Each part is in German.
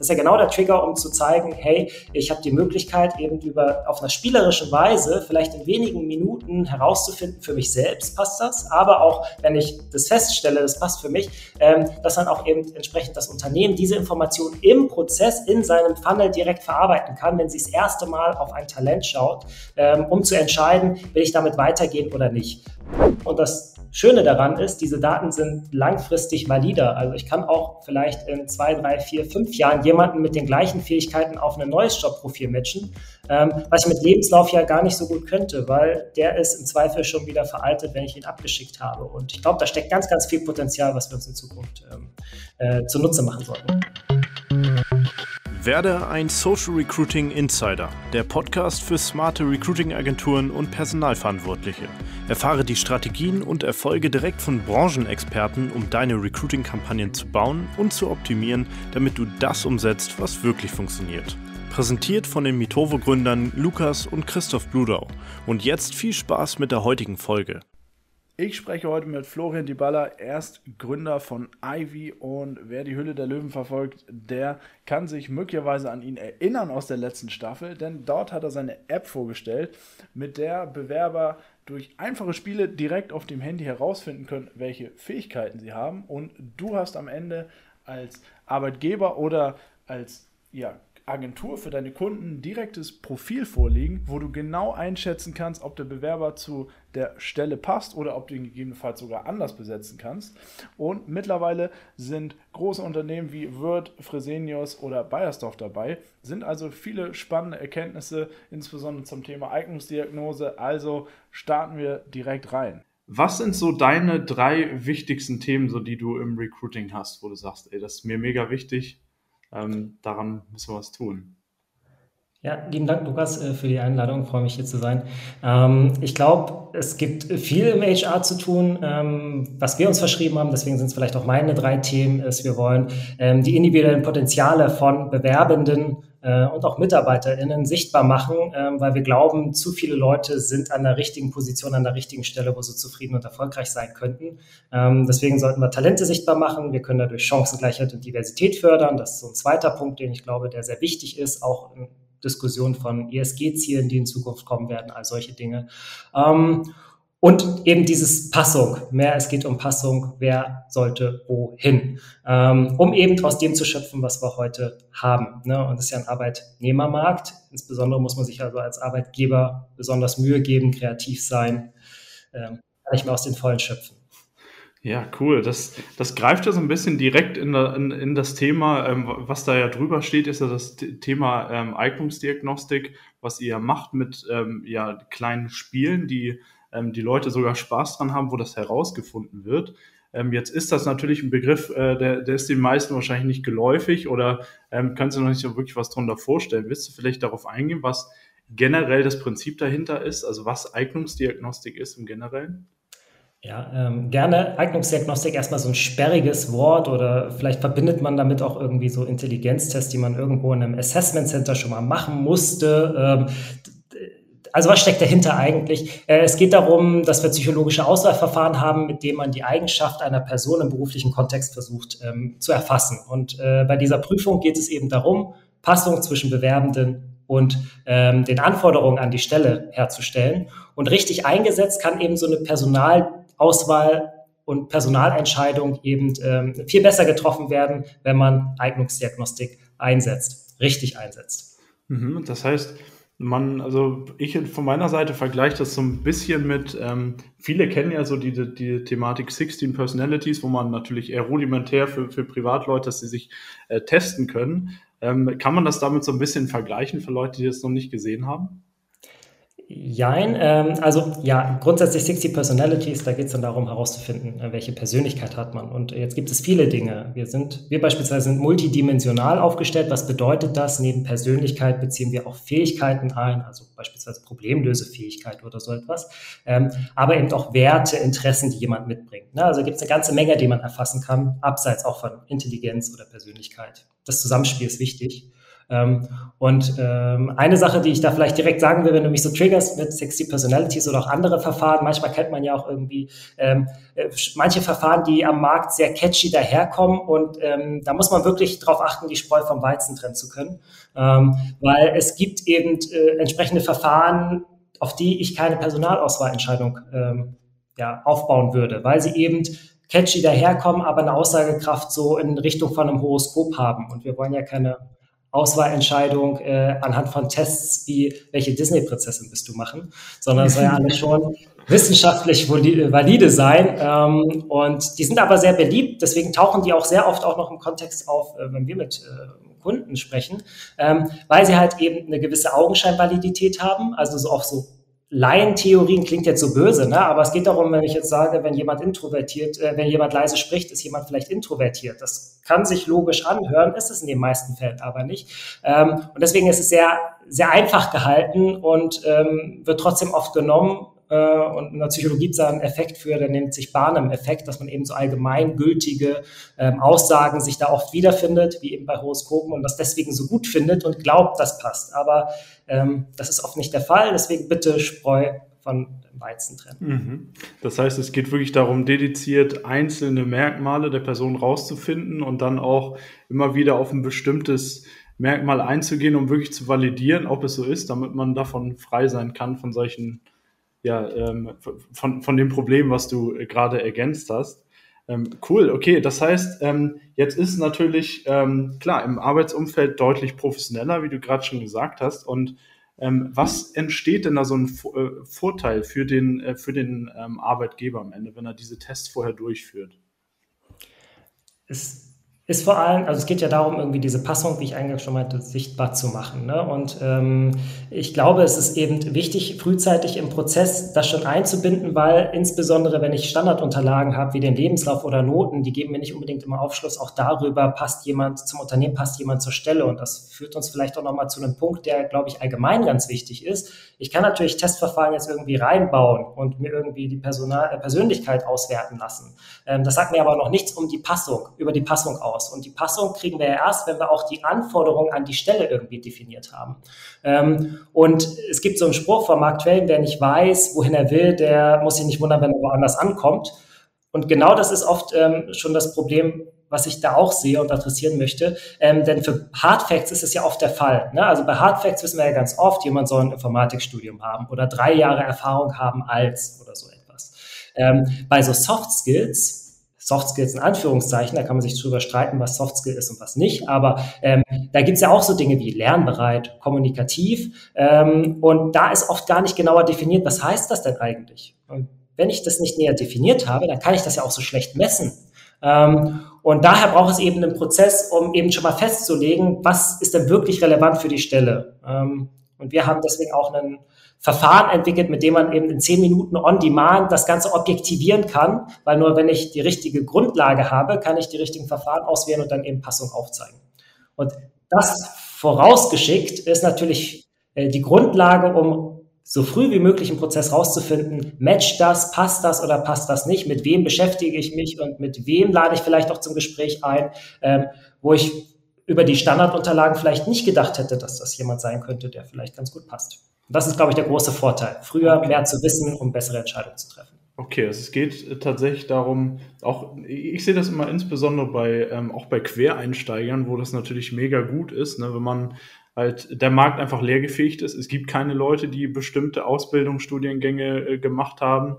Das ist ja genau der Trigger, um zu zeigen, hey, ich habe die Möglichkeit eben über auf einer spielerischen Weise vielleicht in wenigen Minuten herauszufinden, für mich selbst passt das, aber auch wenn ich das feststelle, das passt für mich, ähm, dass dann auch eben entsprechend das Unternehmen diese Information im Prozess in seinem Funnel direkt verarbeiten kann, wenn sie das erste Mal auf ein Talent schaut, ähm, um zu entscheiden, will ich damit weitergehen oder nicht. Und das Schöne daran ist, diese Daten sind langfristig valider. Also ich kann auch vielleicht in zwei, drei, vier, fünf Jahren jemanden mit den gleichen Fähigkeiten auf ein neues Jobprofil matchen, ähm, was ich mit Lebenslauf ja gar nicht so gut könnte, weil der ist im Zweifel schon wieder veraltet, wenn ich ihn abgeschickt habe. Und ich glaube, da steckt ganz, ganz viel Potenzial, was wir uns in Zukunft ähm, äh, zunutze machen sollten. Werde ein Social Recruiting Insider, der Podcast für smarte Recruiting-Agenturen und Personalverantwortliche. Erfahre die Strategien und Erfolge direkt von Branchenexperten, um deine Recruiting-Kampagnen zu bauen und zu optimieren, damit du das umsetzt, was wirklich funktioniert. Präsentiert von den Mitovo-Gründern Lukas und Christoph Bludau. Und jetzt viel Spaß mit der heutigen Folge. Ich spreche heute mit Florian Diballa, erst Gründer von Ivy und wer die Hülle der Löwen verfolgt, der kann sich möglicherweise an ihn erinnern aus der letzten Staffel, denn dort hat er seine App vorgestellt, mit der Bewerber durch einfache Spiele direkt auf dem Handy herausfinden können, welche Fähigkeiten sie haben. Und du hast am Ende als Arbeitgeber oder als ja, Agentur für deine Kunden ein direktes Profil vorliegen, wo du genau einschätzen kannst, ob der Bewerber zu der Stelle passt oder ob du ihn gegebenenfalls sogar anders besetzen kannst. Und mittlerweile sind große Unternehmen wie Word, Fresenius oder Bayersdorf dabei, sind also viele spannende Erkenntnisse, insbesondere zum Thema Eignungsdiagnose. Also starten wir direkt rein. Was sind so deine drei wichtigsten Themen, so die du im Recruiting hast, wo du sagst, ey, das ist mir mega wichtig, ähm, daran müssen wir was tun. Ja, lieben Dank, Lukas, äh, für die Einladung. Ich freue mich, hier zu sein. Ähm, ich glaube, es gibt viel im HR zu tun, ähm, was wir uns verschrieben haben. Deswegen sind es vielleicht auch meine drei Themen. Ist, wir wollen ähm, die individuellen Potenziale von Bewerbenden äh, und auch MitarbeiterInnen sichtbar machen, ähm, weil wir glauben, zu viele Leute sind an der richtigen Position, an der richtigen Stelle, wo sie zufrieden und erfolgreich sein könnten. Ähm, deswegen sollten wir Talente sichtbar machen. Wir können dadurch Chancengleichheit und Diversität fördern. Das ist so ein zweiter Punkt, den ich glaube, der sehr wichtig ist, auch in Diskussion von ESG-Zielen, die in Zukunft kommen werden, all solche Dinge. Ähm, und eben dieses Passung, mehr es geht um Passung, wer sollte wohin, ähm, um eben aus dem zu schöpfen, was wir heute haben. Ne? Und das ist ja ein Arbeitnehmermarkt. Insbesondere muss man sich also als Arbeitgeber besonders Mühe geben, kreativ sein, ähm, kann ich mehr aus den Vollen schöpfen. Ja, cool. Das, das greift ja so ein bisschen direkt in, in, in das Thema, ähm, was da ja drüber steht, ist ja das Thema ähm, Eignungsdiagnostik, was ihr macht mit ähm, ja, kleinen Spielen, die ähm, die Leute sogar Spaß dran haben, wo das herausgefunden wird. Ähm, jetzt ist das natürlich ein Begriff, äh, der, der ist den meisten wahrscheinlich nicht geläufig oder ähm, kannst du noch nicht so wirklich was darunter vorstellen. Willst du vielleicht darauf eingehen, was generell das Prinzip dahinter ist, also was Eignungsdiagnostik ist im Generellen? Ja, ähm, gerne Eignungsdiagnostik erstmal so ein sperriges Wort oder vielleicht verbindet man damit auch irgendwie so Intelligenztests, die man irgendwo in einem Assessment Center schon mal machen musste. Ähm, also was steckt dahinter eigentlich? Äh, es geht darum, dass wir psychologische Auswahlverfahren haben, mit denen man die Eigenschaft einer Person im beruflichen Kontext versucht ähm, zu erfassen. Und äh, bei dieser Prüfung geht es eben darum, Passung zwischen Bewerbenden und ähm, den Anforderungen an die Stelle herzustellen. Und richtig eingesetzt kann eben so eine Personalauswahl und Personalentscheidung eben ähm, viel besser getroffen werden, wenn man Eignungsdiagnostik einsetzt, richtig einsetzt. Mhm, das heißt, man, also ich von meiner Seite vergleiche das so ein bisschen mit, ähm, viele kennen ja so die, die Thematik 16 Personalities, wo man natürlich eher rudimentär für, für Privatleute, dass sie sich äh, testen können. Ähm, kann man das damit so ein bisschen vergleichen für Leute, die das noch nicht gesehen haben? Jein, ähm, also ja, grundsätzlich 60 Personalities, da geht es dann darum herauszufinden, äh, welche Persönlichkeit hat man. Und jetzt gibt es viele Dinge. Wir sind, wir beispielsweise sind multidimensional aufgestellt. Was bedeutet das? Neben Persönlichkeit beziehen wir auch Fähigkeiten ein, also beispielsweise Problemlösefähigkeit oder so etwas, ähm, aber eben auch Werte, Interessen, die jemand mitbringt. Ne? Also gibt es eine ganze Menge, die man erfassen kann, abseits auch von Intelligenz oder Persönlichkeit. Das Zusammenspiel ist wichtig. Ähm, und ähm, eine Sache, die ich da vielleicht direkt sagen will, wenn du mich so triggerst mit Sexy Personalities oder auch andere Verfahren, manchmal kennt man ja auch irgendwie ähm, äh, manche Verfahren, die am Markt sehr catchy daherkommen und ähm, da muss man wirklich darauf achten, die Spreu vom Weizen trennen zu können, ähm, weil es gibt eben äh, entsprechende Verfahren, auf die ich keine Personalauswahlentscheidung ähm, ja, aufbauen würde, weil sie eben catchy daherkommen, aber eine Aussagekraft so in Richtung von einem Horoskop haben. Und wir wollen ja keine Auswahlentscheidung äh, anhand von Tests wie welche Disney-Prinzessin bist du machen, sondern es soll ja alles schon wissenschaftlich valide sein. Ähm, und die sind aber sehr beliebt, deswegen tauchen die auch sehr oft auch noch im Kontext auf, äh, wenn wir mit äh, Kunden sprechen, ähm, weil sie halt eben eine gewisse Augenscheinvalidität haben, also so auch so Laientheorien klingt jetzt so böse, ne? aber es geht darum, wenn ich jetzt sage, wenn jemand introvertiert, äh, wenn jemand leise spricht, ist jemand vielleicht introvertiert. Das kann sich logisch anhören, ist es in den meisten Fällen aber nicht. Ähm, und deswegen ist es sehr, sehr einfach gehalten und ähm, wird trotzdem oft genommen. Äh, und in der Psychologie gibt es einen Effekt für, der nennt sich Barnum-Effekt, dass man eben so allgemeingültige ähm, Aussagen sich da oft wiederfindet, wie eben bei Horoskopen und das deswegen so gut findet und glaubt, das passt. Aber ähm, das ist oft nicht der Fall, deswegen bitte Spreu von Weizen trennen. Mhm. Das heißt, es geht wirklich darum, dediziert einzelne Merkmale der Person rauszufinden und dann auch immer wieder auf ein bestimmtes Merkmal einzugehen, um wirklich zu validieren, ob es so ist, damit man davon frei sein kann von solchen, ja, ähm, von, von dem Problem, was du gerade ergänzt hast. Ähm, cool, okay. Das heißt, ähm, jetzt ist natürlich ähm, klar im Arbeitsumfeld deutlich professioneller, wie du gerade schon gesagt hast. Und ähm, was entsteht denn da so ein äh, Vorteil für den, äh, für den ähm, Arbeitgeber am Ende, wenn er diese Tests vorher durchführt? Es ist vor allem, also es geht ja darum, irgendwie diese Passung, wie ich eingangs schon meinte, sichtbar zu machen. Ne? Und ähm, ich glaube, es ist eben wichtig, frühzeitig im Prozess das schon einzubinden, weil insbesondere, wenn ich Standardunterlagen habe, wie den Lebenslauf oder Noten, die geben mir nicht unbedingt immer Aufschluss auch darüber, passt jemand zum Unternehmen, passt jemand zur Stelle. Und das führt uns vielleicht auch nochmal zu einem Punkt, der, glaube ich, allgemein ganz wichtig ist. Ich kann natürlich Testverfahren jetzt irgendwie reinbauen und mir irgendwie die Personal äh, Persönlichkeit auswerten lassen. Ähm, das sagt mir aber noch nichts um die Passung, über die Passung aus aus. Und die Passung kriegen wir ja erst, wenn wir auch die Anforderungen an die Stelle irgendwie definiert haben. Ähm, und es gibt so einen Spruch von Mark Twain, wer nicht weiß, wohin er will, der muss sich nicht wundern, wenn er woanders ankommt. Und genau das ist oft ähm, schon das Problem, was ich da auch sehe und adressieren möchte. Ähm, denn für Hard Facts ist es ja oft der Fall. Ne? Also bei Hard Facts wissen wir ja ganz oft, jemand soll ein Informatikstudium haben oder drei Jahre Erfahrung haben als oder so etwas. Ähm, bei so Soft Skills Soft Skills in Anführungszeichen, da kann man sich drüber streiten, was Soft Skill ist und was nicht, aber ähm, da gibt's ja auch so Dinge wie lernbereit, kommunikativ ähm, und da ist oft gar nicht genauer definiert, was heißt das denn eigentlich? Und wenn ich das nicht näher definiert habe, dann kann ich das ja auch so schlecht messen. Ähm, und daher braucht es eben einen Prozess, um eben schon mal festzulegen, was ist denn wirklich relevant für die Stelle. Ähm, und wir haben deswegen auch einen Verfahren entwickelt, mit dem man eben in zehn Minuten on demand das Ganze objektivieren kann, weil nur wenn ich die richtige Grundlage habe, kann ich die richtigen Verfahren auswählen und dann eben Passung aufzeigen. Und das vorausgeschickt ist natürlich äh, die Grundlage, um so früh wie möglich im Prozess rauszufinden, matcht das, passt das oder passt das nicht, mit wem beschäftige ich mich und mit wem lade ich vielleicht auch zum Gespräch ein, ähm, wo ich über die Standardunterlagen vielleicht nicht gedacht hätte, dass das jemand sein könnte, der vielleicht ganz gut passt. Und das ist, glaube ich, der große Vorteil. Früher okay. mehr zu wissen, um bessere Entscheidungen zu treffen. Okay, also es geht tatsächlich darum, auch ich sehe das immer insbesondere bei ähm, auch bei Quereinsteigern, wo das natürlich mega gut ist, ne, wenn man halt der Markt einfach leergefegt ist. Es gibt keine Leute, die bestimmte Ausbildungsstudiengänge äh, gemacht haben,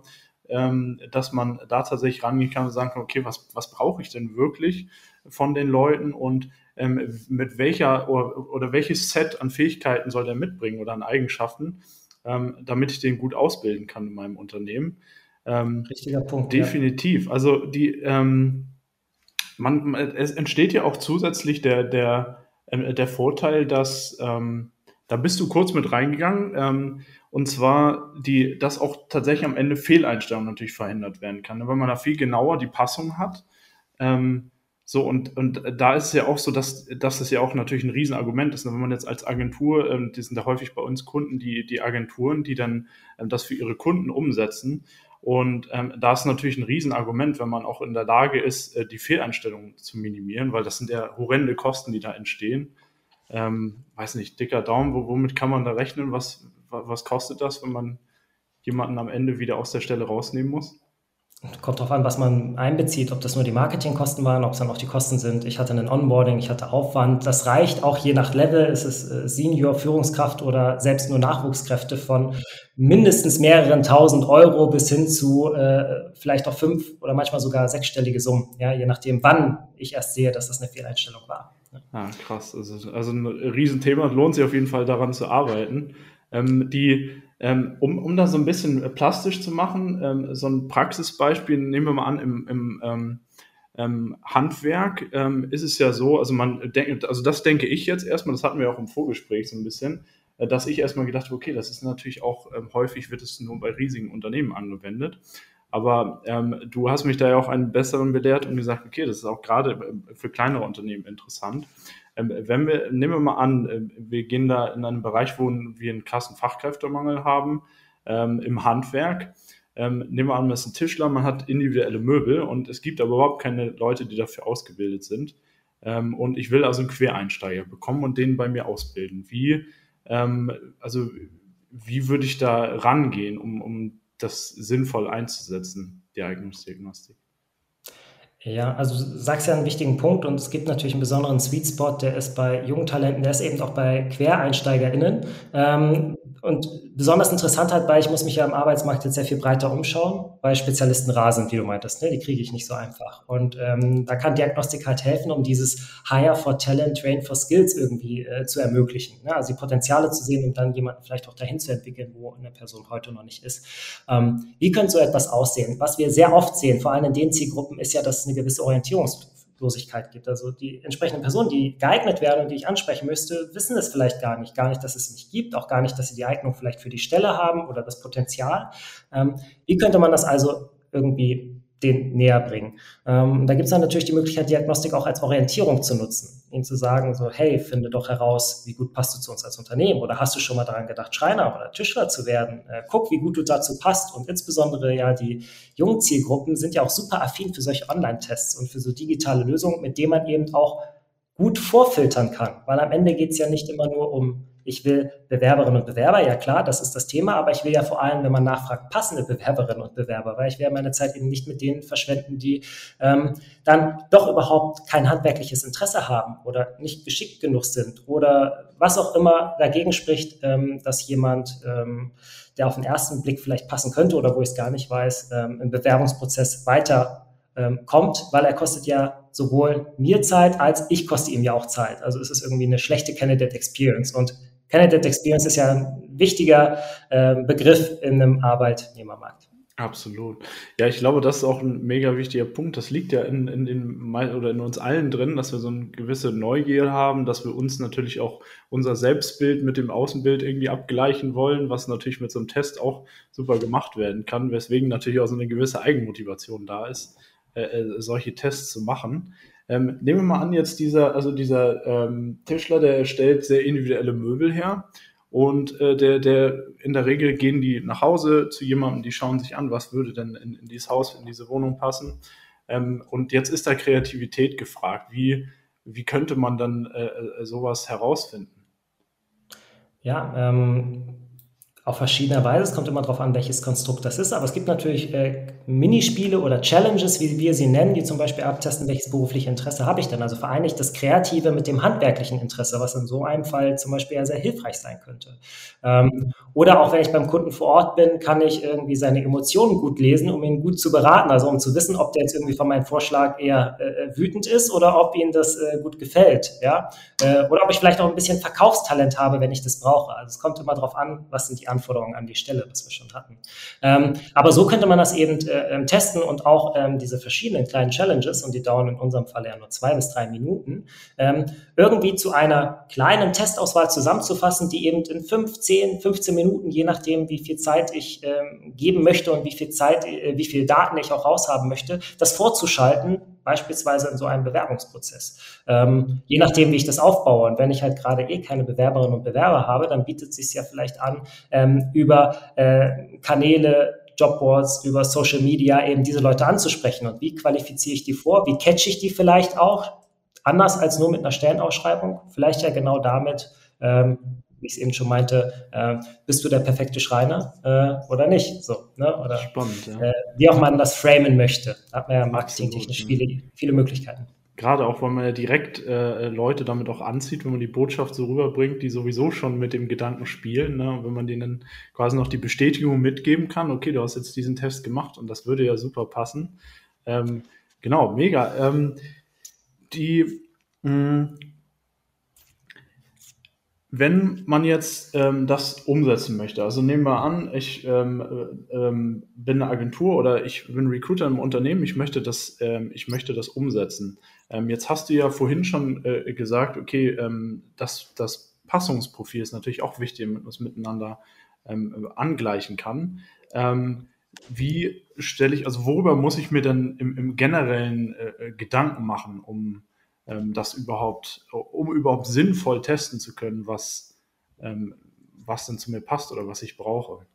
ähm, dass man da tatsächlich rangehen kann und sagen kann, okay, was, was brauche ich denn wirklich von den Leuten und ähm, mit welcher oder, oder, welches Set an Fähigkeiten soll der mitbringen oder an Eigenschaften, ähm, damit ich den gut ausbilden kann in meinem Unternehmen. Ähm, Richtiger Punkt. Definitiv. Ja. Also die, ähm, man, es entsteht ja auch zusätzlich der, der, äh, der Vorteil, dass ähm, da bist du kurz mit reingegangen, ähm, und zwar, die, dass auch tatsächlich am Ende Fehleinstellungen natürlich verhindert werden kann. Wenn man da viel genauer die Passung hat, ähm, so, und, und da ist es ja auch so, dass, dass es ja auch natürlich ein Riesenargument ist. Ne? Wenn man jetzt als Agentur, ähm, die sind ja häufig bei uns Kunden, die, die Agenturen, die dann ähm, das für ihre Kunden umsetzen. Und ähm, da ist natürlich ein Riesenargument, wenn man auch in der Lage ist, äh, die Fehleinstellungen zu minimieren, weil das sind ja horrende Kosten, die da entstehen. ähm, weiß nicht, dicker Daumen, womit kann man da rechnen? Was, was kostet das, wenn man jemanden am Ende wieder aus der Stelle rausnehmen muss? Kommt darauf an, was man einbezieht, ob das nur die Marketingkosten waren, ob es dann auch die Kosten sind. Ich hatte einen Onboarding, ich hatte Aufwand. Das reicht auch je nach Level. Ist es äh, Senior, Führungskraft oder selbst nur Nachwuchskräfte von mindestens mehreren tausend Euro bis hin zu äh, vielleicht auch fünf oder manchmal sogar sechsstellige Summen. Ja, je nachdem, wann ich erst sehe, dass das eine Fehleinstellung war. Ja. Ah, krass. Also, also ein Riesenthema. Lohnt sich auf jeden Fall daran zu arbeiten. Ähm, die ähm, um, um das so ein bisschen plastisch zu machen, ähm, so ein Praxisbeispiel nehmen wir mal an im, im ähm, ähm Handwerk ähm, ist es ja so, also man denkt, also das denke ich jetzt erstmal, das hatten wir auch im Vorgespräch so ein bisschen, äh, dass ich erstmal gedacht habe, okay, das ist natürlich auch ähm, häufig wird es nur bei riesigen Unternehmen angewendet. Aber du hast mich da ja auch einen besseren belehrt und gesagt, okay, das ist auch gerade äh, für kleinere Unternehmen interessant. Ähm, wenn wir, nehmen wir mal an, äh, wir gehen da in einen Bereich, wo wir einen krassen Fachkräftemangel haben, ähm, im Handwerk. Ähm, nehmen wir an, man ist ein Tischler, man hat individuelle Möbel und es gibt aber überhaupt keine Leute, die dafür ausgebildet sind. Ähm, und ich will also einen Quereinsteiger bekommen und den bei mir ausbilden. Wie, ähm, also, wie würde ich da rangehen, um, um das sinnvoll einzusetzen, die Eignungsdiagnostik? Ja, also du sagst ja einen wichtigen Punkt und es gibt natürlich einen besonderen Sweet Spot, der ist bei jungen Talenten, der ist eben auch bei QuereinsteigerInnen. Ähm, und besonders interessant halt, weil ich muss mich ja im Arbeitsmarkt jetzt sehr viel breiter umschauen, weil Spezialisten rar sind, wie du meintest, ne? die kriege ich nicht so einfach. Und ähm, da kann Diagnostik halt helfen, um dieses Hire for Talent, Train for Skills irgendwie äh, zu ermöglichen. Ne? Also die Potenziale zu sehen und dann jemanden vielleicht auch dahin zu entwickeln, wo eine Person heute noch nicht ist. Ähm, wie könnte so etwas aussehen? Was wir sehr oft sehen, vor allem in den Zielgruppen, ist ja, dass eine gewisse Orientierungslosigkeit gibt. Also die entsprechenden Personen, die geeignet werden und die ich ansprechen müsste, wissen es vielleicht gar nicht. Gar nicht, dass es nicht gibt, auch gar nicht, dass sie die Eignung vielleicht für die Stelle haben oder das Potenzial. Ähm, wie könnte man das also irgendwie den näher bringen. Ähm, da gibt es dann natürlich die Möglichkeit, Diagnostik auch als Orientierung zu nutzen. Ihnen zu sagen, so, hey, finde doch heraus, wie gut passt du zu uns als Unternehmen oder hast du schon mal daran gedacht, Schreiner oder Tischler zu werden? Äh, guck, wie gut du dazu passt. Und insbesondere ja die jungen Zielgruppen sind ja auch super affin für solche Online-Tests und für so digitale Lösungen, mit denen man eben auch gut vorfiltern kann. Weil am Ende geht es ja nicht immer nur um ich will Bewerberinnen und Bewerber, ja klar, das ist das Thema, aber ich will ja vor allem, wenn man nachfragt, passende Bewerberinnen und Bewerber, weil ich werde meine Zeit eben nicht mit denen verschwenden, die ähm, dann doch überhaupt kein handwerkliches Interesse haben oder nicht geschickt genug sind oder was auch immer dagegen spricht, ähm, dass jemand, ähm, der auf den ersten Blick vielleicht passen könnte oder wo ich es gar nicht weiß, ähm, im Bewerbungsprozess weiter ähm, kommt, weil er kostet ja sowohl mir Zeit als ich koste ihm ja auch Zeit. Also es ist irgendwie eine schlechte Candidate Experience und Candidate Experience ist ja ein wichtiger äh, Begriff in einem Arbeitnehmermarkt. Absolut. Ja, ich glaube, das ist auch ein mega wichtiger Punkt. Das liegt ja in, in, den, oder in uns allen drin, dass wir so eine gewisse Neugier haben, dass wir uns natürlich auch unser Selbstbild mit dem Außenbild irgendwie abgleichen wollen, was natürlich mit so einem Test auch super gemacht werden kann, weswegen natürlich auch so eine gewisse Eigenmotivation da ist, äh, äh solche Tests zu machen. Ähm, nehmen wir mal an, jetzt dieser, also dieser ähm, Tischler, der stellt sehr individuelle Möbel her. Und äh, der, der, in der Regel gehen die nach Hause zu jemandem, die schauen sich an, was würde denn in, in dieses Haus, in diese Wohnung passen. Ähm, und jetzt ist da Kreativität gefragt. Wie, wie könnte man dann äh, äh sowas herausfinden? Ja, ähm, auf verschiedene Weise. Es kommt immer darauf an, welches Konstrukt das ist. Aber es gibt natürlich äh, Minispiele oder Challenges, wie wir sie nennen, die zum Beispiel abtesten, welches berufliche Interesse habe ich denn. Also vereinigt das Kreative mit dem handwerklichen Interesse, was in so einem Fall zum Beispiel ja sehr hilfreich sein könnte. Ähm, oder auch wenn ich beim Kunden vor Ort bin, kann ich irgendwie seine Emotionen gut lesen, um ihn gut zu beraten. Also um zu wissen, ob der jetzt irgendwie von meinem Vorschlag eher äh, wütend ist oder ob ihm das äh, gut gefällt. Ja? Äh, oder ob ich vielleicht auch ein bisschen Verkaufstalent habe, wenn ich das brauche. Also es kommt immer darauf an, was sind die Anforderungen an die Stelle, was wir schon hatten. Ähm, aber so könnte man das eben äh, ähm, testen und auch ähm, diese verschiedenen kleinen Challenges, und die dauern in unserem Fall ja nur zwei bis drei Minuten, ähm, irgendwie zu einer kleinen Testauswahl zusammenzufassen, die eben in 15, 15 Minuten, je nachdem, wie viel Zeit ich ähm, geben möchte und wie viel Zeit, äh, wie viel Daten ich auch raushaben möchte, das vorzuschalten, beispielsweise in so einem Bewerbungsprozess. Ähm, je nachdem, wie ich das aufbaue. Und wenn ich halt gerade eh keine Bewerberinnen und Bewerber habe, dann bietet es sich ja vielleicht an, ähm, über äh, Kanäle Jobboards, über Social Media eben diese Leute anzusprechen. Und wie qualifiziere ich die vor? Wie catche ich die vielleicht auch? anders als nur mit einer Stellenausschreibung. Vielleicht ja genau damit, ähm, wie ich es eben schon meinte, äh, bist du der perfekte Schreiner äh, oder nicht? So, ne? Oder Spannend, ja. äh, wie auch man das framen möchte. Da hat man ja marketingtechnisch viele, viele Möglichkeiten. Gerade auch, weil man ja direkt äh, Leute damit auch anzieht, wenn man die Botschaft so rüberbringt, die sowieso schon mit dem Gedanken spielen. Ne? Und wenn man denen quasi noch die Bestätigung mitgeben kann, okay, du hast jetzt diesen Test gemacht und das würde ja super passen. Ähm, genau, mega. Ähm, die mh, hm, wenn man jetzt ähm, das umsetzen möchte, also nehmen wir an, ich ähm, äh, ähm, bin eine Agentur oder ich bin Recruiter im Unternehmen, ich möchte das, ähm, ich möchte das umsetzen. Ähm, jetzt hast du ja vorhin schon äh, gesagt, okay, ähm, das, das Passungsprofil ist natürlich auch wichtig, damit man es miteinander angleichen kann. wie stelle ich, also worüber muss ich mir denn im, im generellen äh, Gedanken machen, um das überhaupt, um überhaupt sinnvoll testen zu können, was, ähm, was denn zu mir passt oder was ich brauche.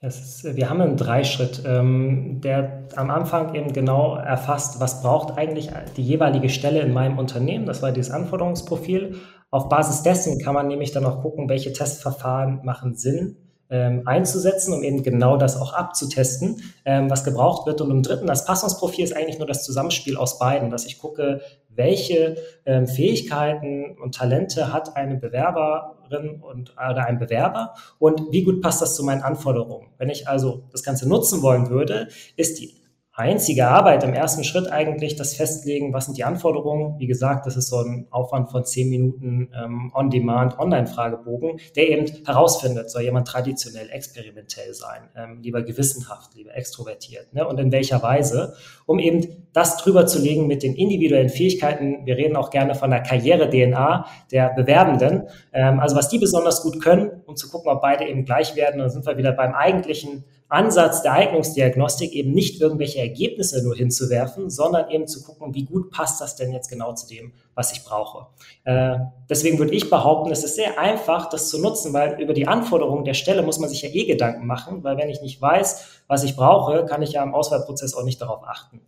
Ist, wir haben einen Dreischritt, ähm, der am Anfang eben genau erfasst, was braucht eigentlich die jeweilige Stelle in meinem Unternehmen. Das war dieses Anforderungsprofil. Auf Basis dessen kann man nämlich dann auch gucken, welche Testverfahren machen Sinn ähm, einzusetzen, um eben genau das auch abzutesten, ähm, was gebraucht wird. Und im dritten, das Passungsprofil ist eigentlich nur das Zusammenspiel aus beiden, dass ich gucke, welche ähm, Fähigkeiten und Talente hat eine Bewerberin und, oder ein Bewerber und wie gut passt das zu meinen Anforderungen. Wenn ich also das Ganze nutzen wollen würde, ist die einzige Arbeit im ersten Schritt eigentlich das Festlegen, was sind die Anforderungen. Wie gesagt, das ist so ein Aufwand von zehn Minuten ähm, On-Demand Online-Fragebogen, der eben herausfindet, soll jemand traditionell, experimentell sein, ähm, lieber gewissenhaft, lieber extrovertiert ne? und in welcher Weise, um eben das drüber zu legen mit den individuellen Fähigkeiten. Wir reden auch gerne von der Karriere-DNA der Bewerbenden, ähm, also was die besonders gut können, um zu gucken, ob beide eben gleich werden. Dann sind wir wieder beim eigentlichen Ansatz der Eignungsdiagnostik eben nicht irgendwelche Ergebnisse nur hinzuwerfen, sondern eben zu gucken, wie gut passt das denn jetzt genau zu dem, was ich brauche. Äh, deswegen würde ich behaupten, es ist sehr einfach, das zu nutzen, weil über die Anforderungen der Stelle muss man sich ja eh Gedanken machen, weil wenn ich nicht weiß, was ich brauche, kann ich ja im Auswahlprozess auch nicht darauf achten.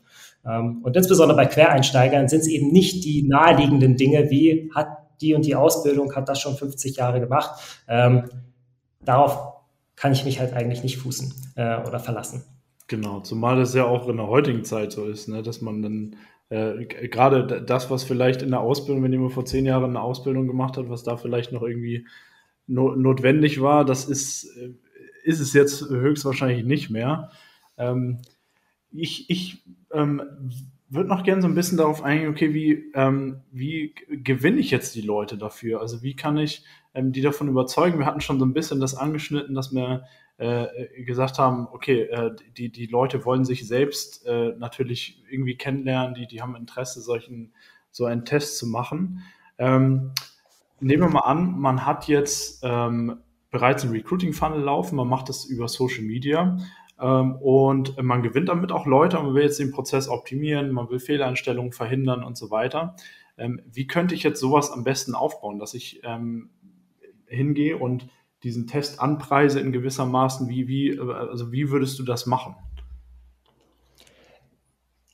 Ähm, und insbesondere bei Quereinsteigern sind es eben nicht die naheliegenden Dinge, wie hat die und die Ausbildung, hat das schon 50 Jahre gemacht. Ähm, darauf kann ich mich halt eigentlich nicht fußen äh, oder verlassen. Genau, zumal das ja auch in der heutigen Zeit so ist, ne, dass man dann äh, gerade das, was vielleicht in der Ausbildung, wenn jemand vor zehn Jahren eine Ausbildung gemacht hat, was da vielleicht noch irgendwie no notwendig war, das ist, äh, ist es jetzt höchstwahrscheinlich nicht mehr. Ähm, ich ich ähm, würde noch gerne so ein bisschen darauf eingehen, okay, wie, ähm, wie gewinne ich jetzt die Leute dafür? Also wie kann ich ähm, die davon überzeugen. Wir hatten schon so ein bisschen das angeschnitten, dass wir äh, gesagt haben, okay, äh, die, die Leute wollen sich selbst äh, natürlich irgendwie kennenlernen, die, die haben Interesse, solchen, so einen Test zu machen. Ähm, nehmen wir mal an, man hat jetzt ähm, bereits einen Recruiting-Funnel laufen, man macht das über Social Media ähm, und man gewinnt damit auch Leute und man will jetzt den Prozess optimieren, man will Fehleinstellungen verhindern und so weiter. Ähm, wie könnte ich jetzt sowas am besten aufbauen, dass ich ähm, hingehe und diesen Test anpreise in gewisser Maßen, wie, wie, also wie würdest du das machen?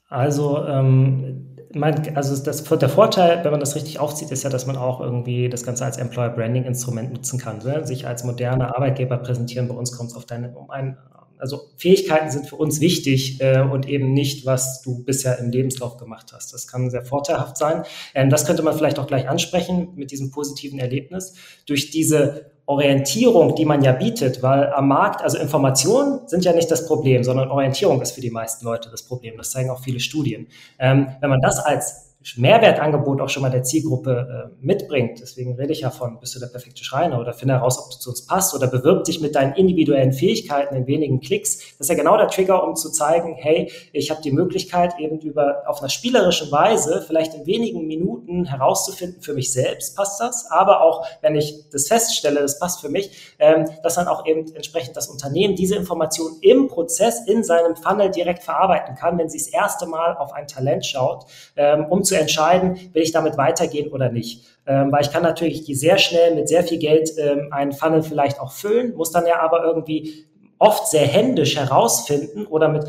Also, ähm, mein, also das, der Vorteil, wenn man das richtig aufzieht, ist ja, dass man auch irgendwie das Ganze als Employer Branding Instrument nutzen kann. Ne? Sich als moderner Arbeitgeber präsentieren. Bei uns kommt es auf deine, um ein, also Fähigkeiten sind für uns wichtig äh, und eben nicht, was du bisher im Lebenslauf gemacht hast. Das kann sehr vorteilhaft sein. Ähm, das könnte man vielleicht auch gleich ansprechen mit diesem positiven Erlebnis. Durch diese Orientierung, die man ja bietet, weil am Markt, also Informationen sind ja nicht das Problem, sondern Orientierung ist für die meisten Leute das Problem. Das zeigen auch viele Studien. Ähm, wenn man das als Mehrwertangebot auch schon mal der Zielgruppe äh, mitbringt. Deswegen rede ich ja von, bist du der perfekte Schreiner oder finde heraus, ob du zu uns passt oder bewirb dich mit deinen individuellen Fähigkeiten in wenigen Klicks. Das ist ja genau der Trigger, um zu zeigen, hey, ich habe die Möglichkeit eben über auf einer spielerischen Weise vielleicht in wenigen Minuten herauszufinden für mich selbst, passt das, aber auch wenn ich das feststelle, das passt für mich, ähm, dass dann auch eben entsprechend das Unternehmen diese Information im Prozess in seinem Funnel direkt verarbeiten kann, wenn sie das erste Mal auf ein Talent schaut, ähm, um zu entscheiden, will ich damit weitergehen oder nicht. Ähm, weil ich kann natürlich sehr schnell mit sehr viel Geld ähm, einen Funnel vielleicht auch füllen, muss dann ja aber irgendwie oft sehr händisch herausfinden oder mit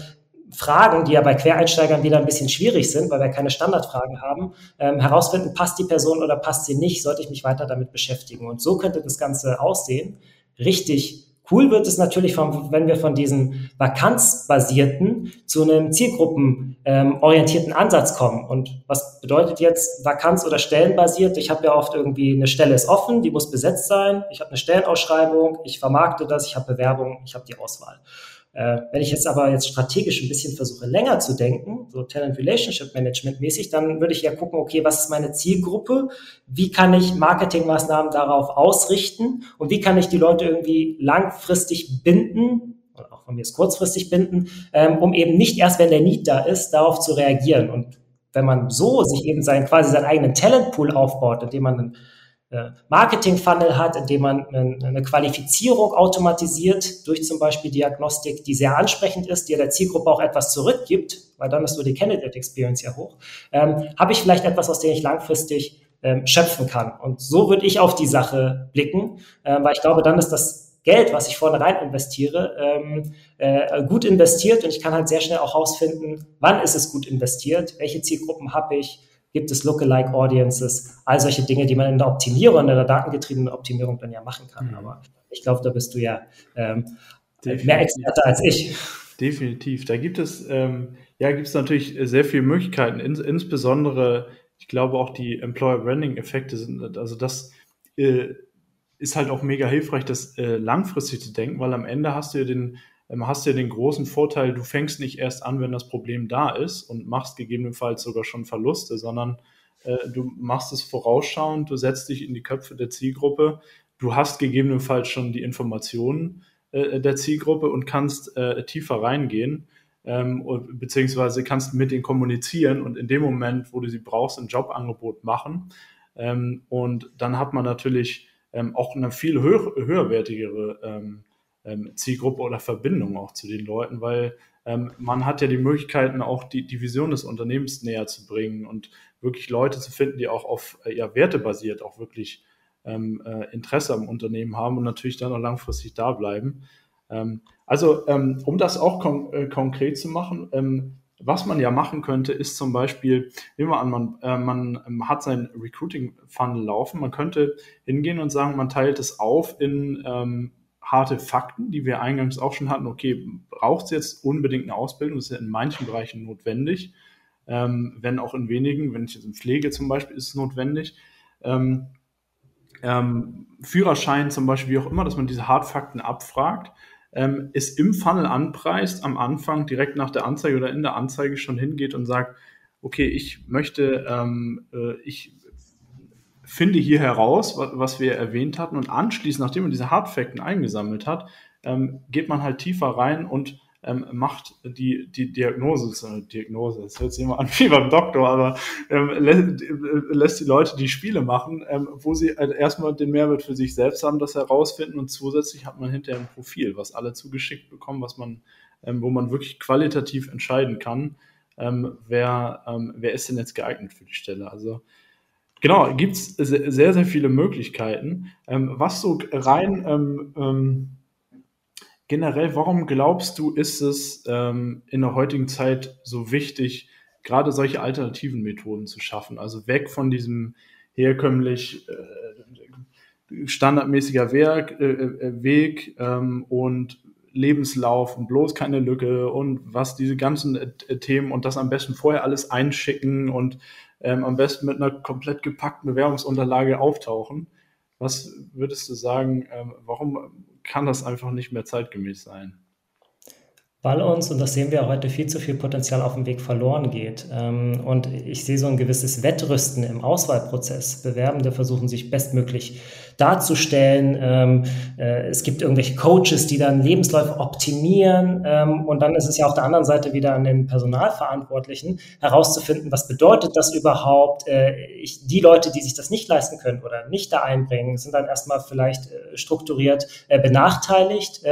Fragen, die ja bei Quereinsteigern wieder ein bisschen schwierig sind, weil wir keine Standardfragen haben, ähm, herausfinden, passt die Person oder passt sie nicht, sollte ich mich weiter damit beschäftigen. Und so könnte das Ganze aussehen. Richtig cool wird es natürlich, von, wenn wir von diesem vakanzbasierten zu einem zielgruppenorientierten ähm, Ansatz kommen. Und was bedeutet jetzt Vakanz- oder Stellenbasiert? Ich habe ja oft irgendwie eine Stelle ist offen, die muss besetzt sein. Ich habe eine Stellenausschreibung, ich vermarkte das, ich habe Bewerbung, ich habe die Auswahl. Äh, wenn ich jetzt aber jetzt strategisch ein bisschen versuche, länger zu denken, so Talent Relationship Management mäßig, dann würde ich ja gucken, okay, was ist meine Zielgruppe? Wie kann ich Marketingmaßnahmen darauf ausrichten? Und wie kann ich die Leute irgendwie langfristig binden? Oder auch von mir ist kurzfristig binden, ähm, um eben nicht erst, wenn der Need da ist, darauf zu reagieren. Und wenn man so sich eben sein, quasi seinen eigenen Talentpool aufbaut, indem man äh, Marketing-Funnel hat, indem man eine Qualifizierung automatisiert durch zum Beispiel Diagnostik, die sehr ansprechend ist, die der Zielgruppe auch etwas zurückgibt, weil dann ist nur die Candidate Experience ja hoch, ähm, habe ich vielleicht etwas, aus dem ich langfristig ähm, schöpfen kann. Und so würde ich auf die Sache blicken, äh, weil ich glaube, dann ist das Geld, was ich vorne rein investiere, ähm, äh, gut investiert und ich kann halt sehr schnell auch herausfinden, wann ist es gut investiert, welche Zielgruppen habe ich, gibt es Lookalike Audiences, all solche Dinge, die man in der Optimierung, in der datengetriebenen Optimierung dann ja machen kann. Mhm. Aber ich glaube, da bist du ja ähm, mehr Experte als ich. Definitiv. Da gibt es, ähm, ja, gibt es natürlich sehr viele Möglichkeiten, ins, insbesondere, ich glaube auch die Employer Branding Effekte sind, also das äh, ist halt auch mega hilfreich, das äh, langfristig zu denken, weil am Ende hast du ja den, hast du den großen Vorteil, du fängst nicht erst an, wenn das Problem da ist und machst gegebenenfalls sogar schon Verluste, sondern äh, du machst es vorausschauend, du setzt dich in die Köpfe der Zielgruppe, du hast gegebenenfalls schon die Informationen äh, der Zielgruppe und kannst äh, tiefer reingehen. Ähm, beziehungsweise kannst mit denen kommunizieren und in dem Moment, wo du sie brauchst, ein Jobangebot machen. Ähm, und dann hat man natürlich ähm, auch eine viel höher, höherwertigere ähm, Zielgruppe oder Verbindung auch zu den Leuten, weil ähm, man hat ja die Möglichkeiten, auch die, die Vision des Unternehmens näher zu bringen und wirklich Leute zu finden, die auch auf äh, ja, Werte basiert auch wirklich ähm, äh, Interesse am Unternehmen haben und natürlich dann auch langfristig da bleiben. Ähm, also, ähm, um das auch kon äh, konkret zu machen, ähm, was man ja machen könnte, ist zum Beispiel, nehmen wir an, man, äh, man ähm, hat sein Recruiting-Funnel laufen. Man könnte hingehen und sagen, man teilt es auf in ähm, harte Fakten, die wir eingangs auch schon hatten. Okay, braucht es jetzt unbedingt eine Ausbildung? Das ist ja in manchen Bereichen notwendig, ähm, wenn auch in wenigen. Wenn ich jetzt in Pflege zum Beispiel ist es notwendig. Ähm, ähm, Führerschein zum Beispiel, wie auch immer, dass man diese Hardfakten abfragt, ähm, ist im Funnel anpreist, am Anfang direkt nach der Anzeige oder in der Anzeige schon hingeht und sagt, okay, ich möchte, ähm, äh, ich finde hier heraus, was wir erwähnt hatten, und anschließend, nachdem man diese Hardfakten eingesammelt hat, ähm, geht man halt tiefer rein und ähm, macht die, die Diagnose, äh, Diagnose, das hört sich immer an wie beim Doktor, aber ähm, lässt, äh, lässt, die Leute die Spiele machen, ähm, wo sie halt erstmal den Mehrwert für sich selbst haben, das herausfinden und zusätzlich hat man hinterher ein Profil, was alle zugeschickt bekommen, was man, ähm, wo man wirklich qualitativ entscheiden kann, ähm, wer, ähm, wer ist denn jetzt geeignet für die Stelle. Also Genau, gibt es sehr, sehr viele Möglichkeiten. Ähm, was so rein ähm, ähm, generell, warum glaubst du, ist es ähm, in der heutigen Zeit so wichtig, gerade solche alternativen Methoden zu schaffen? Also weg von diesem herkömmlich äh, standardmäßiger Werk, äh, äh Weg ähm, und Lebenslauf und bloß keine Lücke und was diese ganzen äh, Themen und das am besten vorher alles einschicken und ähm, am besten mit einer komplett gepackten Bewerbungsunterlage auftauchen. Was würdest du sagen, ähm, warum kann das einfach nicht mehr zeitgemäß sein? Weil uns, und das sehen wir heute, viel zu viel Potenzial auf dem Weg verloren geht. Ähm, und ich sehe so ein gewisses Wettrüsten im Auswahlprozess. Bewerbende versuchen sich bestmöglich darzustellen. Ähm, äh, es gibt irgendwelche Coaches, die dann Lebensläufe optimieren. Ähm, und dann ist es ja auf der anderen Seite wieder an den Personalverantwortlichen herauszufinden, was bedeutet das überhaupt. Äh, die Leute, die sich das nicht leisten können oder nicht da einbringen, sind dann erstmal vielleicht äh, strukturiert benachteiligt.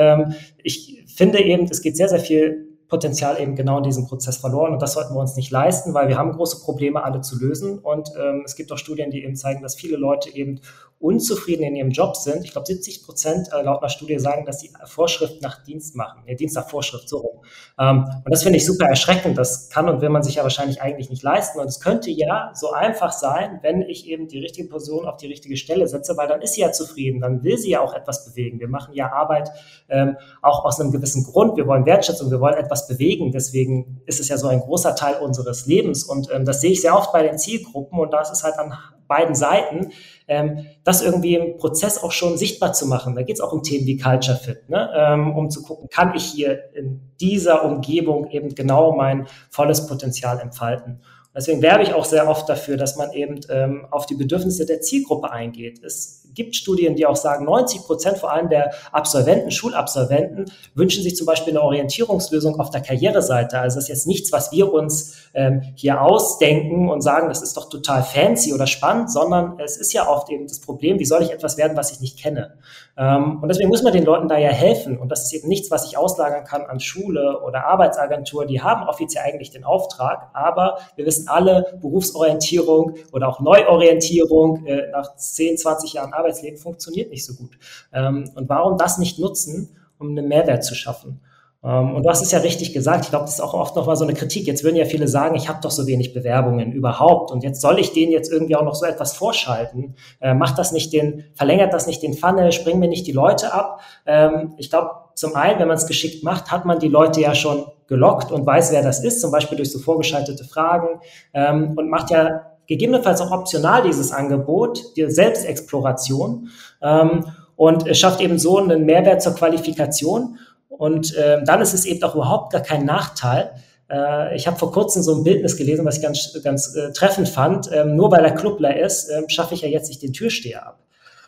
ich finde eben, es geht sehr, sehr viel Potenzial eben genau in diesem Prozess verloren und das sollten wir uns nicht leisten, weil wir haben große Probleme alle zu lösen. Und ähm, es gibt auch Studien, die eben zeigen, dass viele Leute eben unzufrieden in ihrem Job sind. Ich glaube, 70 Prozent äh, laut einer Studie sagen, dass sie Vorschrift nach Dienst machen, ja, Dienst nach Vorschrift, so rum. Ähm, und das finde ich super erschreckend. Das kann und will man sich ja wahrscheinlich eigentlich nicht leisten. Und es könnte ja so einfach sein, wenn ich eben die richtige Person auf die richtige Stelle setze, weil dann ist sie ja zufrieden, dann will sie ja auch etwas bewegen. Wir machen ja Arbeit ähm, auch aus einem gewissen Grund. Wir wollen Wertschätzung, wir wollen etwas bewegen. Deswegen ist es ja so ein großer Teil unseres Lebens. Und ähm, das sehe ich sehr oft bei den Zielgruppen. Und da ist es halt an beiden Seiten, ähm, das irgendwie im Prozess auch schon sichtbar zu machen. Da geht es auch um Themen wie Culture Fit, ne? ähm, um zu gucken, kann ich hier in dieser Umgebung eben genau mein volles Potenzial entfalten. Deswegen werbe ich auch sehr oft dafür, dass man eben ähm, auf die Bedürfnisse der Zielgruppe eingeht. Es gibt Studien, die auch sagen, 90 Prozent vor allem der Absolventen, Schulabsolventen wünschen sich zum Beispiel eine Orientierungslösung auf der Karriereseite. Also das ist jetzt nichts, was wir uns ähm, hier ausdenken und sagen, das ist doch total fancy oder spannend, sondern es ist ja oft eben das Problem, wie soll ich etwas werden, was ich nicht kenne? Ähm, und deswegen muss man den Leuten da ja helfen. Und das ist eben nichts, was ich auslagern kann an Schule oder Arbeitsagentur. Die haben offiziell eigentlich den Auftrag, aber wir wissen alle, Berufsorientierung oder auch Neuorientierung äh, nach 10, 20 Jahren Arbeit Arbeitsleben funktioniert nicht so gut. Ähm, und warum das nicht nutzen, um einen Mehrwert zu schaffen? Ähm, und du hast es ja richtig gesagt. Ich glaube, das ist auch oft noch mal so eine Kritik. Jetzt würden ja viele sagen, ich habe doch so wenig Bewerbungen überhaupt. Und jetzt soll ich denen jetzt irgendwie auch noch so etwas vorschalten. Äh, macht das nicht den, verlängert das nicht den Funnel, springen mir nicht die Leute ab. Ähm, ich glaube, zum einen, wenn man es geschickt macht, hat man die Leute ja schon gelockt und weiß, wer das ist, zum Beispiel durch so vorgeschaltete Fragen ähm, und macht ja gegebenenfalls auch optional dieses Angebot, die Selbstexploration ähm, und es schafft eben so einen Mehrwert zur Qualifikation und äh, dann ist es eben auch überhaupt gar kein Nachteil. Äh, ich habe vor kurzem so ein Bildnis gelesen, was ich ganz, ganz äh, treffend fand. Ähm, nur weil er Clubler ist, äh, schaffe ich ja jetzt nicht den Türsteher ab.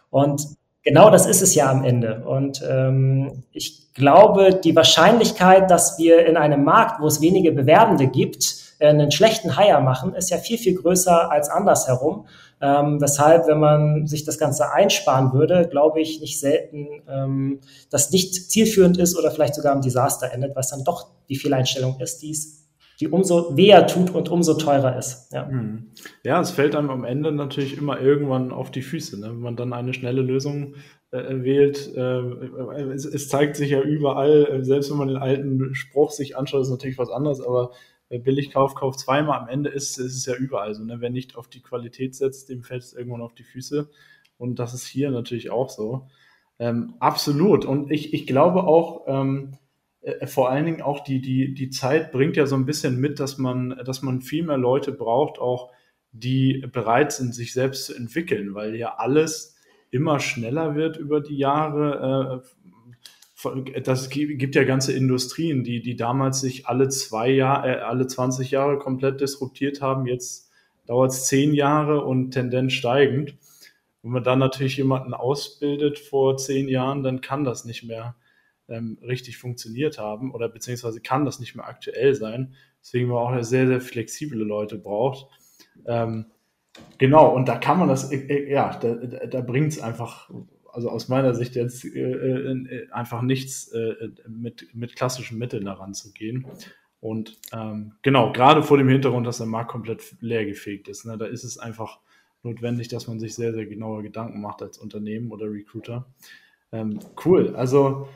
Und genau das ist es ja am Ende. Und ähm, ich glaube, die Wahrscheinlichkeit, dass wir in einem Markt, wo es wenige Bewerbende gibt, einen schlechten Hire machen, ist ja viel, viel größer als andersherum. Ähm, weshalb, wenn man sich das Ganze einsparen würde, glaube ich nicht selten, ähm, das nicht zielführend ist oder vielleicht sogar im Desaster endet, was dann doch die Fehleinstellung ist, die die umso weher tut und umso teurer ist. Ja. Hm. ja, es fällt einem am Ende natürlich immer irgendwann auf die Füße, ne? wenn man dann eine schnelle Lösung äh, wählt. Äh, es, es, zeigt sich ja überall, äh, selbst wenn man den alten Spruch sich anschaut, ist natürlich was anderes, aber Billigkauf, Kauf zweimal. Am Ende ist, ist es ja überall so. Ne? Wer nicht auf die Qualität setzt, dem fällt es irgendwann auf die Füße. Und das ist hier natürlich auch so. Ähm, absolut. Und ich, ich glaube auch, ähm, äh, vor allen Dingen auch die, die, die Zeit bringt ja so ein bisschen mit, dass man, dass man viel mehr Leute braucht, auch die bereit sind, sich selbst zu entwickeln, weil ja alles immer schneller wird über die Jahre. Das gibt ja ganze Industrien, die, die damals sich alle zwei Jahre, äh, alle 20 Jahre komplett disruptiert haben. Jetzt dauert es zehn Jahre und Tendenz steigend. Wenn man dann natürlich jemanden ausbildet vor zehn Jahren, dann kann das nicht mehr ähm, richtig funktioniert haben oder beziehungsweise kann das nicht mehr aktuell sein. Deswegen man auch sehr, sehr flexible Leute braucht. Ähm, genau, und da kann man das, äh, äh ja, da, da bringt es einfach also aus meiner Sicht jetzt äh, äh, einfach nichts äh, mit, mit klassischen Mitteln daran zu gehen. Und ähm, genau, gerade vor dem Hintergrund, dass der Markt komplett leergefegt ist, ne, da ist es einfach notwendig, dass man sich sehr, sehr genaue Gedanken macht als Unternehmen oder Recruiter. Ähm, cool, also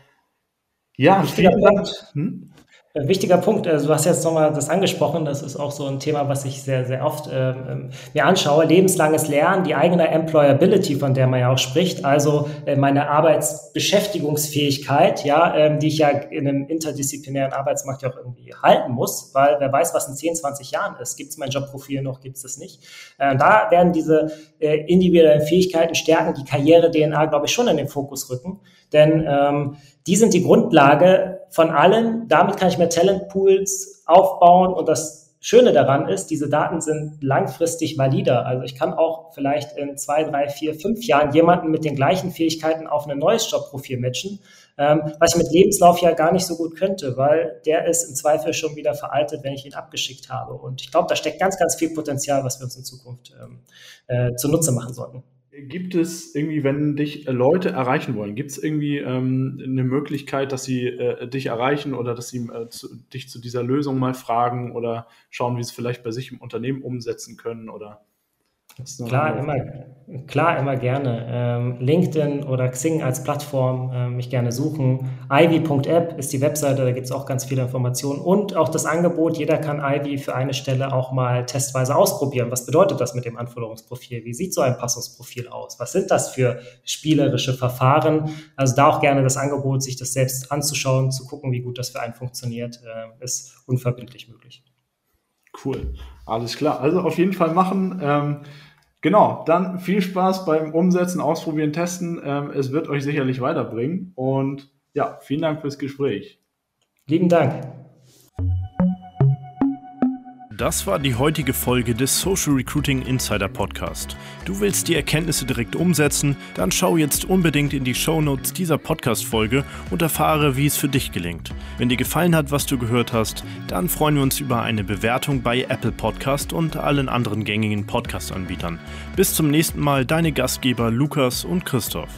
ja, vielen Dank. Hm? Ein wichtiger Punkt, also du hast jetzt nochmal das angesprochen, das ist auch so ein Thema, was ich sehr, sehr oft ähm, mir anschaue. Lebenslanges Lernen, die eigene Employability, von der man ja auch spricht, also äh, meine Arbeitsbeschäftigungsfähigkeit, ja, ähm, die ich ja in einem interdisziplinären Arbeitsmarkt ja auch irgendwie halten muss, weil wer weiß, was in 10, 20 Jahren ist. Gibt es mein Jobprofil noch, gibt es das nicht? Äh, da werden diese äh, individuellen Fähigkeiten, Stärken, die Karriere-DNA, glaube ich, schon in den Fokus rücken. Denn ähm, die sind die Grundlage von allem. Damit kann ich mir Talentpools aufbauen und das Schöne daran ist, diese Daten sind langfristig valider. Also ich kann auch vielleicht in zwei, drei, vier, fünf Jahren jemanden mit den gleichen Fähigkeiten auf ein neues Jobprofil matchen, ähm, was ich mit Lebenslauf ja gar nicht so gut könnte, weil der ist im Zweifel schon wieder veraltet, wenn ich ihn abgeschickt habe. Und ich glaube, da steckt ganz, ganz viel Potenzial, was wir uns in Zukunft ähm, äh, zunutze machen sollten. Gibt es irgendwie, wenn dich Leute erreichen wollen, gibt es irgendwie ähm, eine Möglichkeit, dass sie äh, dich erreichen oder dass sie äh, zu, dich zu dieser Lösung mal fragen oder schauen, wie sie es vielleicht bei sich im Unternehmen umsetzen können oder? Klar, immer, klar, immer gerne. Ähm, LinkedIn oder Xing als Plattform äh, mich gerne suchen. Ivy.app ist die Webseite, da gibt es auch ganz viele Informationen und auch das Angebot, jeder kann Ivy für eine Stelle auch mal testweise ausprobieren. Was bedeutet das mit dem Anforderungsprofil? Wie sieht so ein Passungsprofil aus? Was sind das für spielerische Verfahren? Also da auch gerne das Angebot, sich das selbst anzuschauen, zu gucken, wie gut das für einen funktioniert, äh, ist unverbindlich möglich. Cool, alles klar. Also auf jeden Fall machen. Ähm, genau, dann viel Spaß beim Umsetzen, Ausprobieren, Testen. Ähm, es wird euch sicherlich weiterbringen. Und ja, vielen Dank fürs Gespräch. Lieben Dank. Das war die heutige Folge des Social Recruiting Insider Podcast. Du willst die Erkenntnisse direkt umsetzen? Dann schau jetzt unbedingt in die Show Notes dieser Podcast-Folge und erfahre, wie es für dich gelingt. Wenn dir gefallen hat, was du gehört hast, dann freuen wir uns über eine Bewertung bei Apple Podcast und allen anderen gängigen Podcast-Anbietern. Bis zum nächsten Mal, deine Gastgeber Lukas und Christoph.